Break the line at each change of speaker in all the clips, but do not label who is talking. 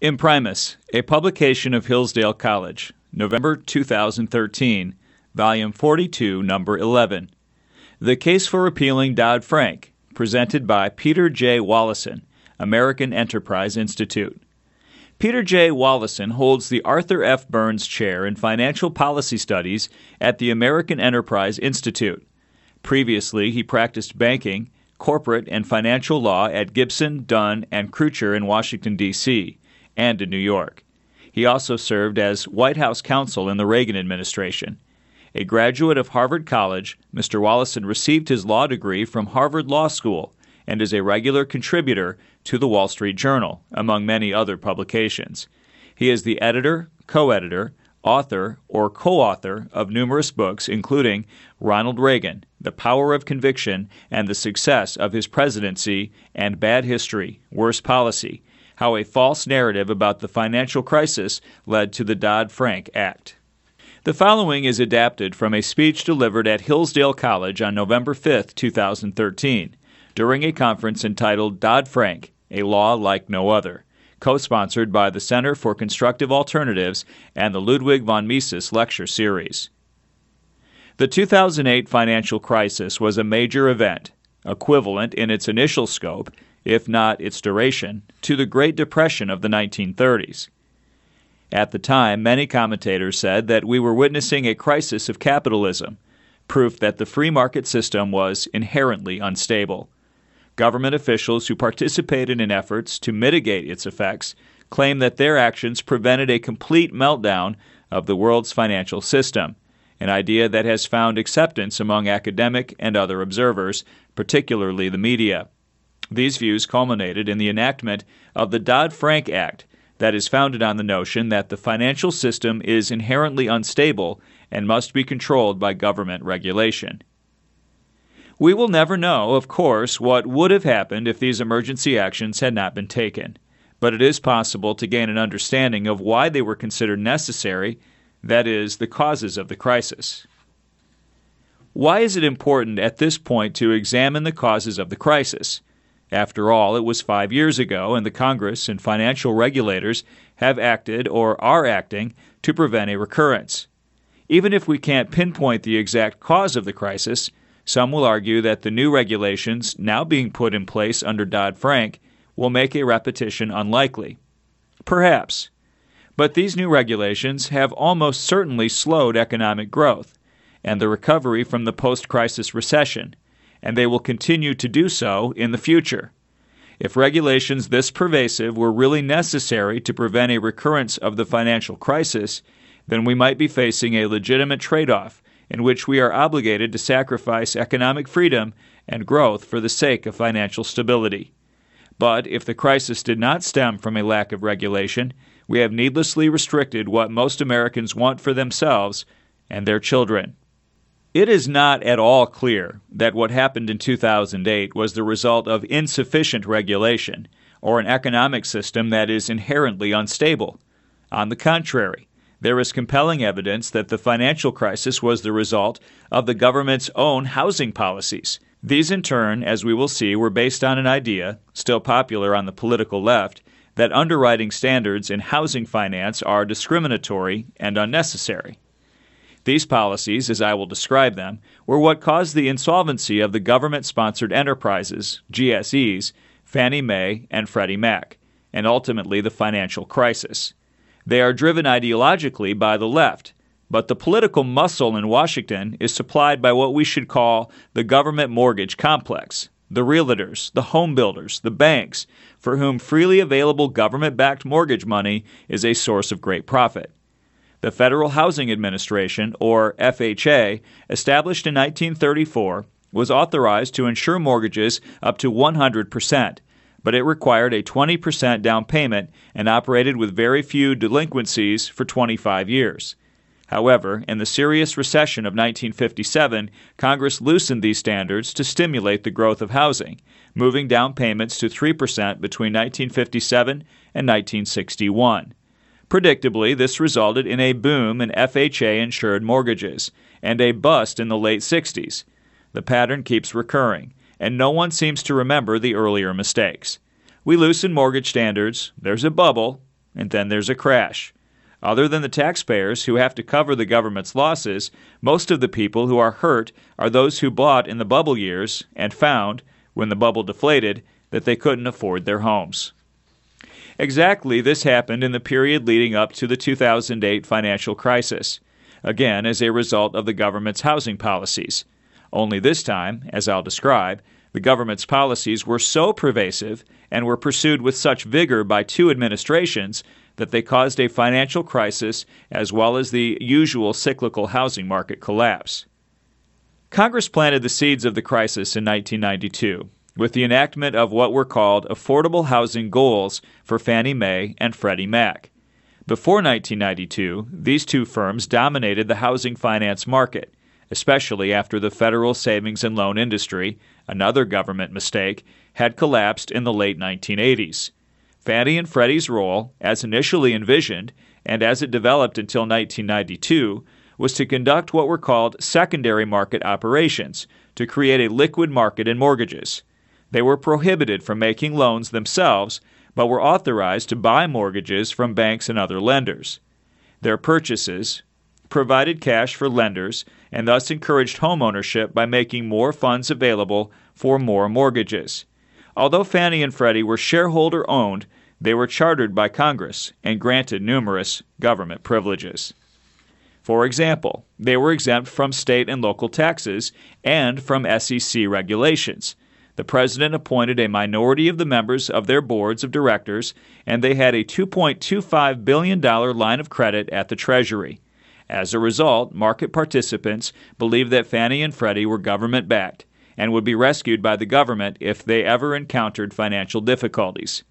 Imprimis, a publication of Hillsdale College, November 2013, Volume 42, Number 11. The Case for Repealing Dodd Frank, presented by Peter J. Wallison, American Enterprise Institute. Peter J. Wallison holds the Arthur F. Burns Chair in Financial Policy Studies at the American Enterprise Institute. Previously, he practiced banking, corporate, and financial law at Gibson, Dunn, and Crutcher in Washington, D.C and in New York. He also served as White House counsel in the Reagan administration. A graduate of Harvard College, Mr. Wallison received his law degree from Harvard Law School and is a regular contributor to the Wall Street Journal, among many other publications. He is the editor, co editor, author, or co author of numerous books, including Ronald Reagan, The Power of Conviction and the Success of His Presidency, and Bad History, Worse Policy, how a false narrative about the financial crisis led to the Dodd Frank Act. The following is adapted from a speech delivered at Hillsdale College on November 5, 2013, during a conference entitled Dodd Frank A Law Like No Other, co sponsored by the Center for Constructive Alternatives and the Ludwig von Mises Lecture Series. The 2008 financial crisis was a major event, equivalent in its initial scope if not its duration, to the Great Depression of the 1930s. At the time, many commentators said that we were witnessing a crisis of capitalism, proof that the free market system was inherently unstable. Government officials who participated in efforts to mitigate its effects claim that their actions prevented a complete meltdown of the world's financial system, an idea that has found acceptance among academic and other observers, particularly the media. These views culminated in the enactment of the Dodd Frank Act, that is founded on the notion that the financial system is inherently unstable and must be controlled by government regulation. We will never know, of course, what would have happened if these emergency actions had not been taken, but it is possible to gain an understanding of why they were considered necessary, that is, the causes of the crisis. Why is it important at this point to examine the causes of the crisis? After all, it was five years ago, and the Congress and financial regulators have acted or are acting to prevent a recurrence. Even if we can't pinpoint the exact cause of the crisis, some will argue that the new regulations now being put in place under Dodd Frank will make a repetition unlikely. Perhaps. But these new regulations have almost certainly slowed economic growth and the recovery from the post crisis recession and they will continue to do so in the future. If regulations this pervasive were really necessary to prevent a recurrence of the financial crisis, then we might be facing a legitimate trade off in which we are obligated to sacrifice economic freedom and growth for the sake of financial stability. But if the crisis did not stem from a lack of regulation, we have needlessly restricted what most Americans want for themselves and their children. It is not at all clear that what happened in 2008 was the result of insufficient regulation or an economic system that is inherently unstable. On the contrary, there is compelling evidence that the financial crisis was the result of the government's own housing policies. These, in turn, as we will see, were based on an idea, still popular on the political left, that underwriting standards in housing finance are discriminatory and unnecessary. These policies, as I will describe them, were what caused the insolvency of the government sponsored enterprises, GSEs, Fannie Mae and Freddie Mac, and ultimately the financial crisis. They are driven ideologically by the left, but the political muscle in Washington is supplied by what we should call the government mortgage complex, the realtors, the home builders, the banks, for whom freely available government backed mortgage money is a source of great profit. The Federal Housing Administration, or FHA, established in 1934, was authorized to insure mortgages up to 100%, but it required a 20% down payment and operated with very few delinquencies for 25 years. However, in the serious recession of 1957, Congress loosened these standards to stimulate the growth of housing, moving down payments to 3% between 1957 and 1961. Predictably, this resulted in a boom in FHA insured mortgages and a bust in the late 60s. The pattern keeps recurring, and no one seems to remember the earlier mistakes. We loosen mortgage standards, there's a bubble, and then there's a crash. Other than the taxpayers who have to cover the government's losses, most of the people who are hurt are those who bought in the bubble years and found, when the bubble deflated, that they couldn't afford their homes. Exactly this happened in the period leading up to the 2008 financial crisis, again as a result of the government's housing policies. Only this time, as I'll describe, the government's policies were so pervasive and were pursued with such vigor by two administrations that they caused a financial crisis as well as the usual cyclical housing market collapse. Congress planted the seeds of the crisis in 1992 with the enactment of what were called affordable housing goals for Fannie Mae and Freddie Mac. Before 1992, these two firms dominated the housing finance market, especially after the federal savings and loan industry, another government mistake, had collapsed in the late 1980s. Fannie and Freddie's role, as initially envisioned and as it developed until 1992, was to conduct what were called secondary market operations to create a liquid market in mortgages. They were prohibited from making loans themselves, but were authorized to buy mortgages from banks and other lenders. Their purchases provided cash for lenders and thus encouraged homeownership by making more funds available for more mortgages. Although Fannie and Freddie were shareholder owned, they were chartered by Congress and granted numerous government privileges. For example, they were exempt from state and local taxes and from SEC regulations. The president appointed a minority of the members of their boards of directors, and they had a $2.25 billion line of credit at the Treasury. As a result, market participants believed that Fannie and Freddie were government backed and would be rescued by the government if they ever encountered financial difficulties.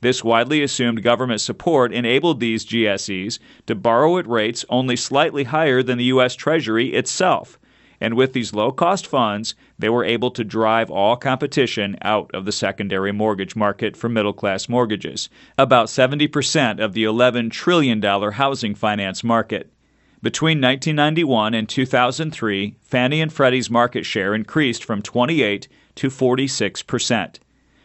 This widely assumed government support enabled these GSEs to borrow at rates only slightly higher than the U.S. Treasury itself. And with these low cost funds, they were able to drive all competition out of the secondary mortgage market for middle class mortgages, about 70% of the $11 trillion housing finance market. Between 1991 and 2003, Fannie and Freddie's market share increased from 28 to 46 percent.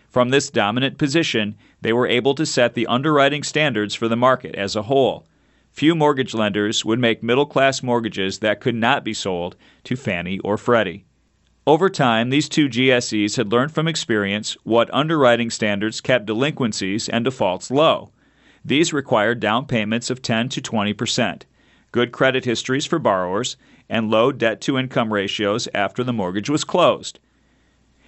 From this dominant position, they were able to set the underwriting standards for the market as a whole. Few mortgage lenders would make middle class mortgages that could not be sold to Fannie or Freddie. Over time, these two GSEs had learned from experience what underwriting standards kept delinquencies and defaults low. These required down payments of 10 to 20 percent good credit histories for borrowers, and low debt to income ratios after the mortgage was closed.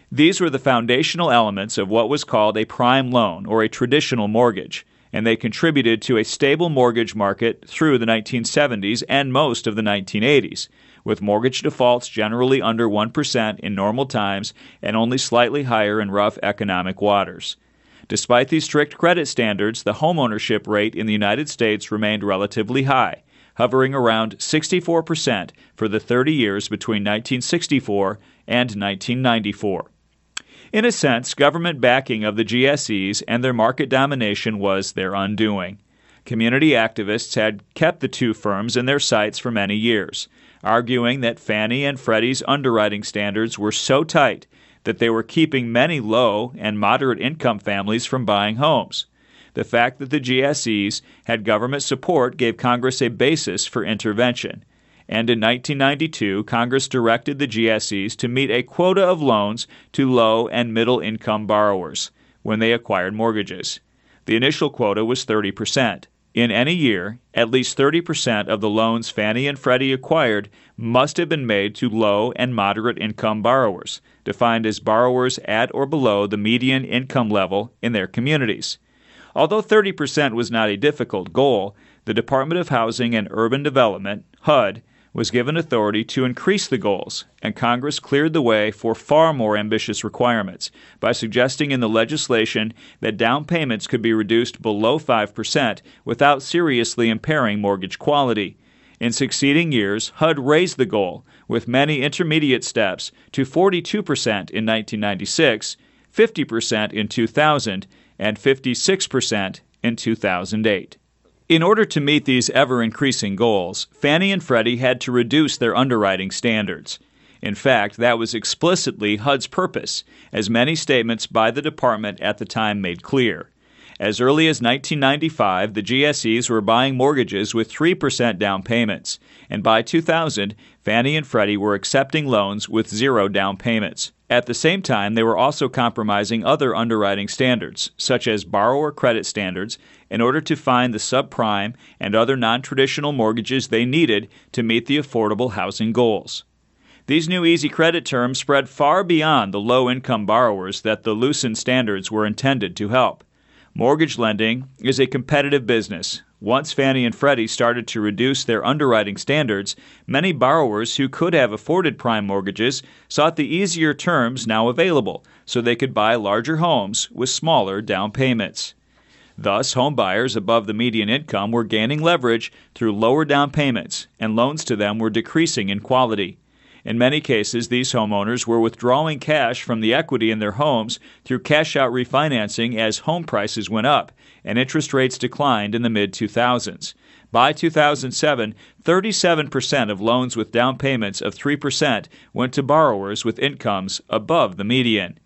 These were the foundational elements of what was called a prime loan or a traditional mortgage, and they contributed to a stable mortgage market through the 1970s and most of the 1980s, with mortgage defaults generally under 1% in normal times and only slightly higher in rough economic waters. Despite these strict credit standards, the homeownership rate in the United States remained relatively high, hovering around 64% for the 30 years between 1964 and 1994. In a sense, government backing of the GSEs and their market domination was their undoing. Community activists had kept the two firms in their sights for many years, arguing that Fannie and Freddie's underwriting standards were so tight that they were keeping many low and moderate income families from buying homes. The fact that the GSEs had government support gave Congress a basis for intervention. And in 1992, Congress directed the GSEs to meet a quota of loans to low and middle income borrowers when they acquired mortgages. The initial quota was 30%. In any year, at least 30% of the loans Fannie and Freddie acquired must have been made to low and moderate income borrowers, defined as borrowers at or below the median income level in their communities. Although 30% was not a difficult goal, the Department of Housing and Urban Development, HUD, was given authority to increase the goals, and Congress cleared the way for far more ambitious requirements by suggesting in the legislation that down payments could be reduced below 5% without seriously impairing mortgage quality. In succeeding years, HUD raised the goal, with many intermediate steps, to 42% in 1996, 50% in 2000, and 56% in 2008. In order to meet these ever increasing goals, Fannie and Freddie had to reduce their underwriting standards. In fact, that was explicitly HUD's purpose, as many statements by the department at the time made clear. As early as 1995, the GSEs were buying mortgages with 3% down payments, and by 2000, Fannie and Freddie were accepting loans with zero down payments. At the same time, they were also compromising other underwriting standards, such as borrower credit standards, in order to find the subprime and other non traditional mortgages they needed to meet the affordable housing goals. These new easy credit terms spread far beyond the low income borrowers that the loosened standards were intended to help. Mortgage lending is a competitive business. Once Fannie and Freddie started to reduce their underwriting standards, many borrowers who could have afforded prime mortgages sought the easier terms now available so they could buy larger homes with smaller down payments. Thus, home buyers above the median income were gaining leverage through lower down payments, and loans to them were decreasing in quality. In many cases, these homeowners were withdrawing cash from the equity in their homes through cash out refinancing as home prices went up and interest rates declined in the mid 2000s. By 2007, 37% of loans with down payments of 3% went to borrowers with incomes above the median.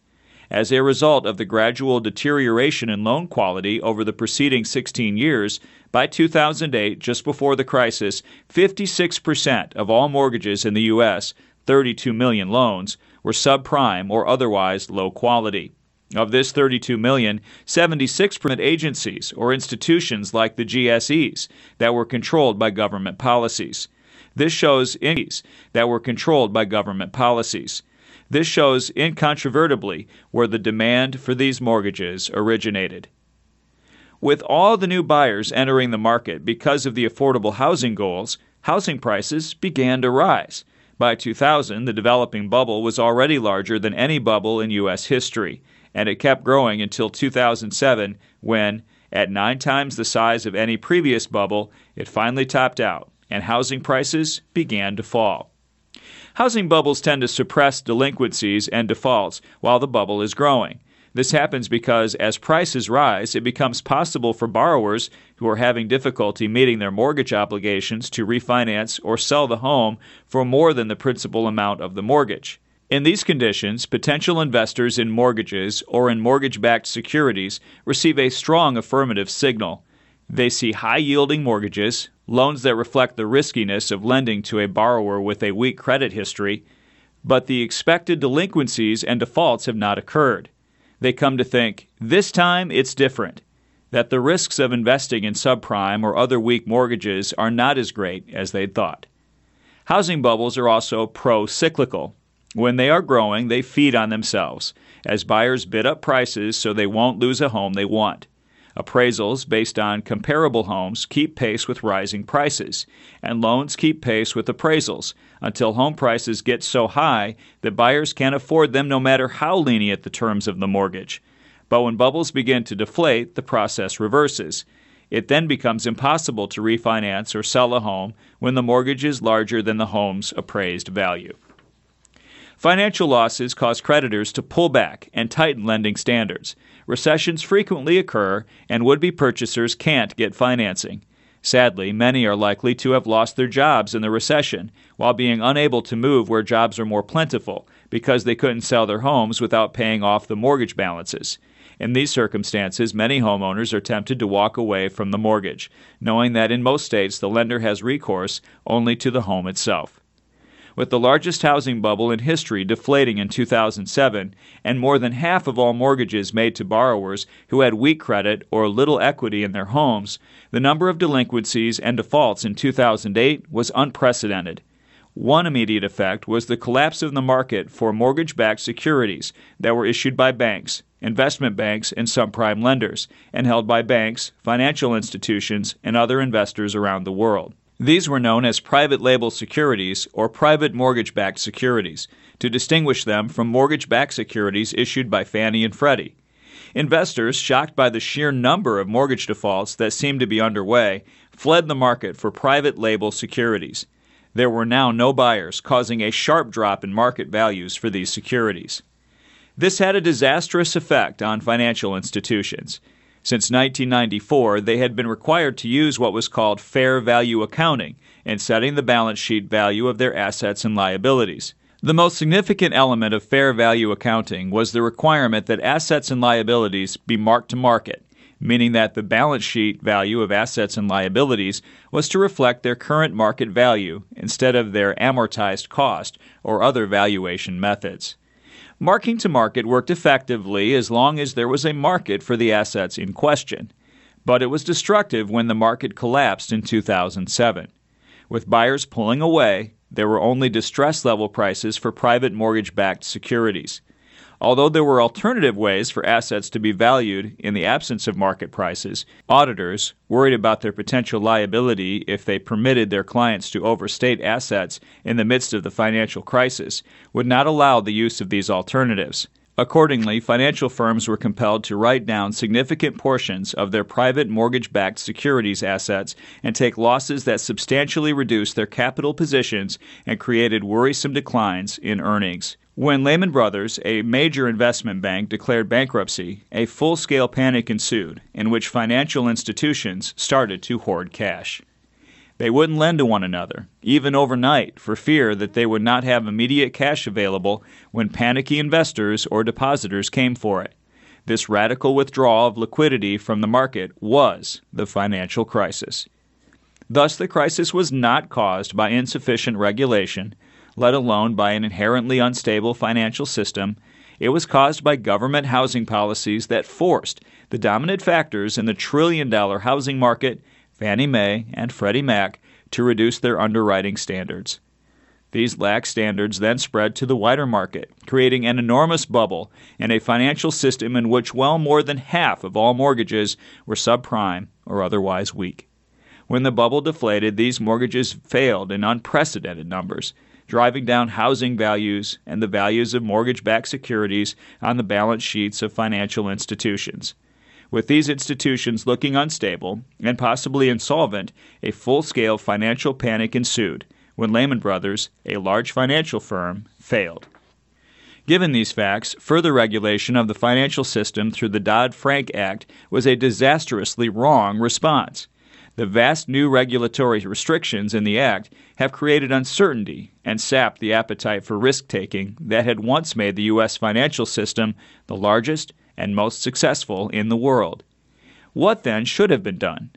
As a result of the gradual deterioration in loan quality over the preceding 16 years, by 2008, just before the crisis, 56% of all mortgages in the U.S. 32 million loans were subprime or otherwise low quality. Of this 32 million, 76% agencies or institutions like the GSEs that were controlled by government policies. This shows indies that were controlled by government policies. This shows incontrovertibly where the demand for these mortgages originated. With all the new buyers entering the market because of the affordable housing goals, housing prices began to rise. By 2000, the developing bubble was already larger than any bubble in U.S. history, and it kept growing until 2007 when, at nine times the size of any previous bubble, it finally topped out and housing prices began to fall. Housing bubbles tend to suppress delinquencies and defaults while the bubble is growing. This happens because as prices rise, it becomes possible for borrowers who are having difficulty meeting their mortgage obligations to refinance or sell the home for more than the principal amount of the mortgage. In these conditions, potential investors in mortgages or in mortgage backed securities receive a strong affirmative signal. They see high yielding mortgages, loans that reflect the riskiness of lending to a borrower with a weak credit history, but the expected delinquencies and defaults have not occurred they come to think this time it's different, that the risks of investing in subprime or other weak mortgages are not as great as they'd thought. Housing bubbles are also pro cyclical. When they are growing, they feed on themselves, as buyers bid up prices so they won't lose a home they want. Appraisals based on comparable homes keep pace with rising prices, and loans keep pace with appraisals until home prices get so high that buyers can't afford them no matter how lenient the terms of the mortgage. But when bubbles begin to deflate, the process reverses. It then becomes impossible to refinance or sell a home when the mortgage is larger than the home's appraised value. Financial losses cause creditors to pull back and tighten lending standards recessions frequently occur and would be purchasers can't get financing. Sadly, many are likely to have lost their jobs in the recession while being unable to move where jobs are more plentiful because they couldn't sell their homes without paying off the mortgage balances. In these circumstances, many homeowners are tempted to walk away from the mortgage, knowing that in most states the lender has recourse only to the home itself with the largest housing bubble in history deflating in 2007, and more than half of all mortgages made to borrowers who had weak credit or little equity in their homes, the number of delinquencies and defaults in 2008 was unprecedented. One immediate effect was the collapse of the market for mortgage backed securities that were issued by banks, investment banks, and subprime lenders, and held by banks, financial institutions, and other investors around the world. These were known as private label securities or private mortgage backed securities to distinguish them from mortgage backed securities issued by Fannie and Freddie. Investors, shocked by the sheer number of mortgage defaults that seemed to be underway, fled the market for private label securities. There were now no buyers, causing a sharp drop in market values for these securities. This had a disastrous effect on financial institutions. Since 1994, they had been required to use what was called fair value accounting in setting the balance sheet value of their assets and liabilities. The most significant element of fair value accounting was the requirement that assets and liabilities be marked to market, meaning that the balance sheet value of assets and liabilities was to reflect their current market value instead of their amortized cost or other valuation methods. Marking to market worked effectively as long as there was a market for the assets in question, but it was destructive when the market collapsed in 2007. With buyers pulling away, there were only distress level prices for private mortgage backed securities. Although there were alternative ways for assets to be valued in the absence of market prices, auditors, worried about their potential liability if they permitted their clients to overstate assets in the midst of the financial crisis, would not allow the use of these alternatives. Accordingly, financial firms were compelled to write down significant portions of their private mortgage backed securities assets and take losses that substantially reduced their capital positions and created worrisome declines in earnings. When Lehman Brothers, a major investment bank, declared bankruptcy, a full scale panic ensued in which financial institutions started to hoard cash. They wouldn't lend to one another, even overnight, for fear that they would not have immediate cash available when panicky investors or depositors came for it. This radical withdrawal of liquidity from the market was the financial crisis. Thus, the crisis was not caused by insufficient regulation let alone by an inherently unstable financial system, it was caused by government housing policies that forced the dominant factors in the trillion dollar housing market, Fannie Mae and Freddie Mac, to reduce their underwriting standards. These lax standards then spread to the wider market, creating an enormous bubble and a financial system in which well more than half of all mortgages were subprime or otherwise weak. When the bubble deflated, these mortgages failed in unprecedented numbers, driving down housing values and the values of mortgage backed securities on the balance sheets of financial institutions. With these institutions looking unstable and possibly insolvent, a full scale financial panic ensued when Lehman Brothers, a large financial firm, failed. Given these facts, further regulation of the financial system through the Dodd Frank Act was a disastrously wrong response. The vast new regulatory restrictions in the Act have created uncertainty and sapped the appetite for risk taking that had once made the U.S. financial system the largest and most successful in the world. What then should have been done?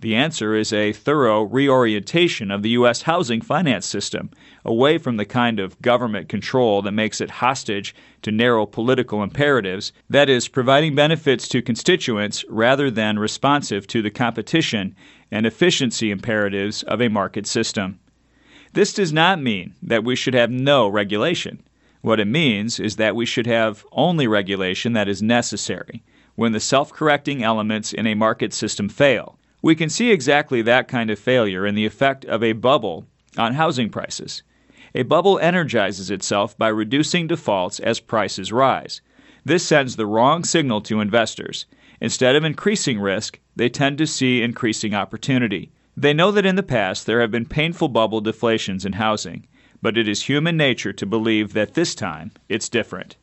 The answer is a thorough reorientation of the U.S. housing finance system away from the kind of government control that makes it hostage to narrow political imperatives, that is, providing benefits to constituents rather than responsive to the competition and efficiency imperatives of a market system. This does not mean that we should have no regulation. What it means is that we should have only regulation that is necessary when the self correcting elements in a market system fail. We can see exactly that kind of failure in the effect of a bubble on housing prices. A bubble energizes itself by reducing defaults as prices rise. This sends the wrong signal to investors. Instead of increasing risk, they tend to see increasing opportunity. They know that in the past there have been painful bubble deflations in housing, but it is human nature to believe that this time it's different.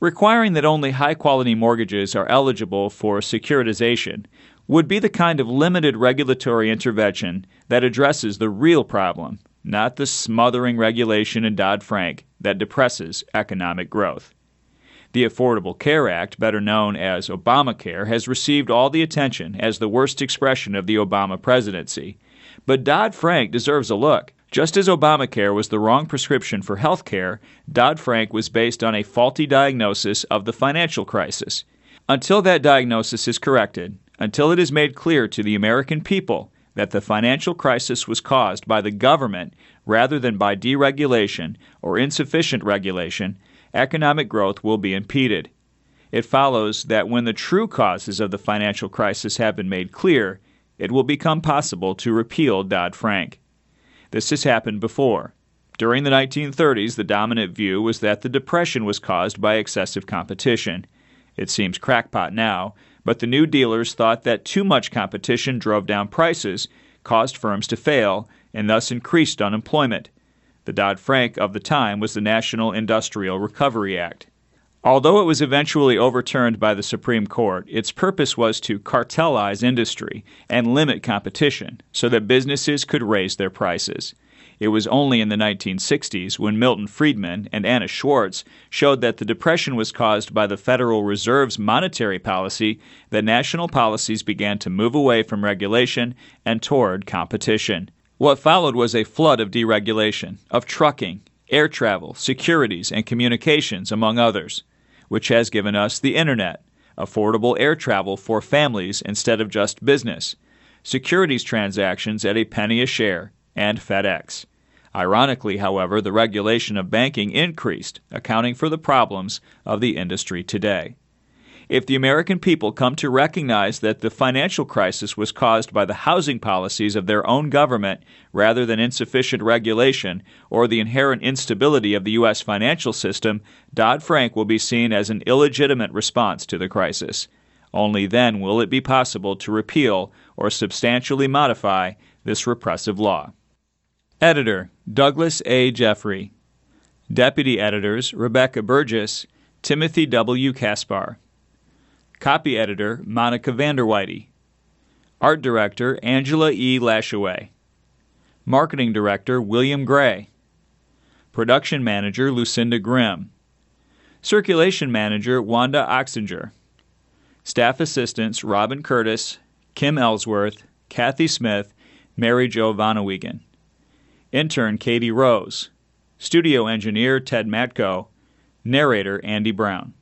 Requiring that only high quality mortgages are eligible for securitization would be the kind of limited regulatory intervention that addresses the real problem, not the smothering regulation in Dodd Frank that depresses economic growth. The Affordable Care Act, better known as Obamacare, has received all the attention as the worst expression of the Obama presidency. But Dodd Frank deserves a look. Just as Obamacare was the wrong prescription for health care, Dodd Frank was based on a faulty diagnosis of the financial crisis. Until that diagnosis is corrected, until it is made clear to the American people that the financial crisis was caused by the government rather than by deregulation or insufficient regulation, economic growth will be impeded. It follows that when the true causes of the financial crisis have been made clear, it will become possible to repeal Dodd Frank. This has happened before. During the 1930s, the dominant view was that the Depression was caused by excessive competition. It seems crackpot now, but the new dealers thought that too much competition drove down prices, caused firms to fail, and thus increased unemployment. The Dodd Frank of the time was the National Industrial Recovery Act. Although it was eventually overturned by the Supreme Court, its purpose was to cartelize industry and limit competition so that businesses could raise their prices. It was only in the 1960s when Milton Friedman and Anna Schwartz showed that the Depression was caused by the Federal Reserve's monetary policy that national policies began to move away from regulation and toward competition. What followed was a flood of deregulation, of trucking, air travel, securities, and communications, among others, which has given us the Internet, affordable air travel for families instead of just business, securities transactions at a penny a share, and FedEx. Ironically, however, the regulation of banking increased, accounting for the problems of the industry today. If the American people come to recognize that the financial crisis was caused by the housing policies of their own government rather than insufficient regulation or the inherent instability of the U.S. financial system, Dodd Frank will be seen as an illegitimate response to the crisis. Only then will it be possible to repeal or substantially modify this repressive law. Editor Douglas A. Jeffrey. Deputy Editors Rebecca Burgess, Timothy W. Caspar. Copy Editor Monica Vanderwhite. Art Director Angela E. Lashaway. Marketing Director William Gray. Production Manager Lucinda Grimm. Circulation Manager Wanda Oxinger. Staff Assistants Robin Curtis, Kim Ellsworth, Kathy Smith, Mary Jo Vonnewiegen. Intern Katie Rose. Studio Engineer Ted Matko. Narrator Andy Brown.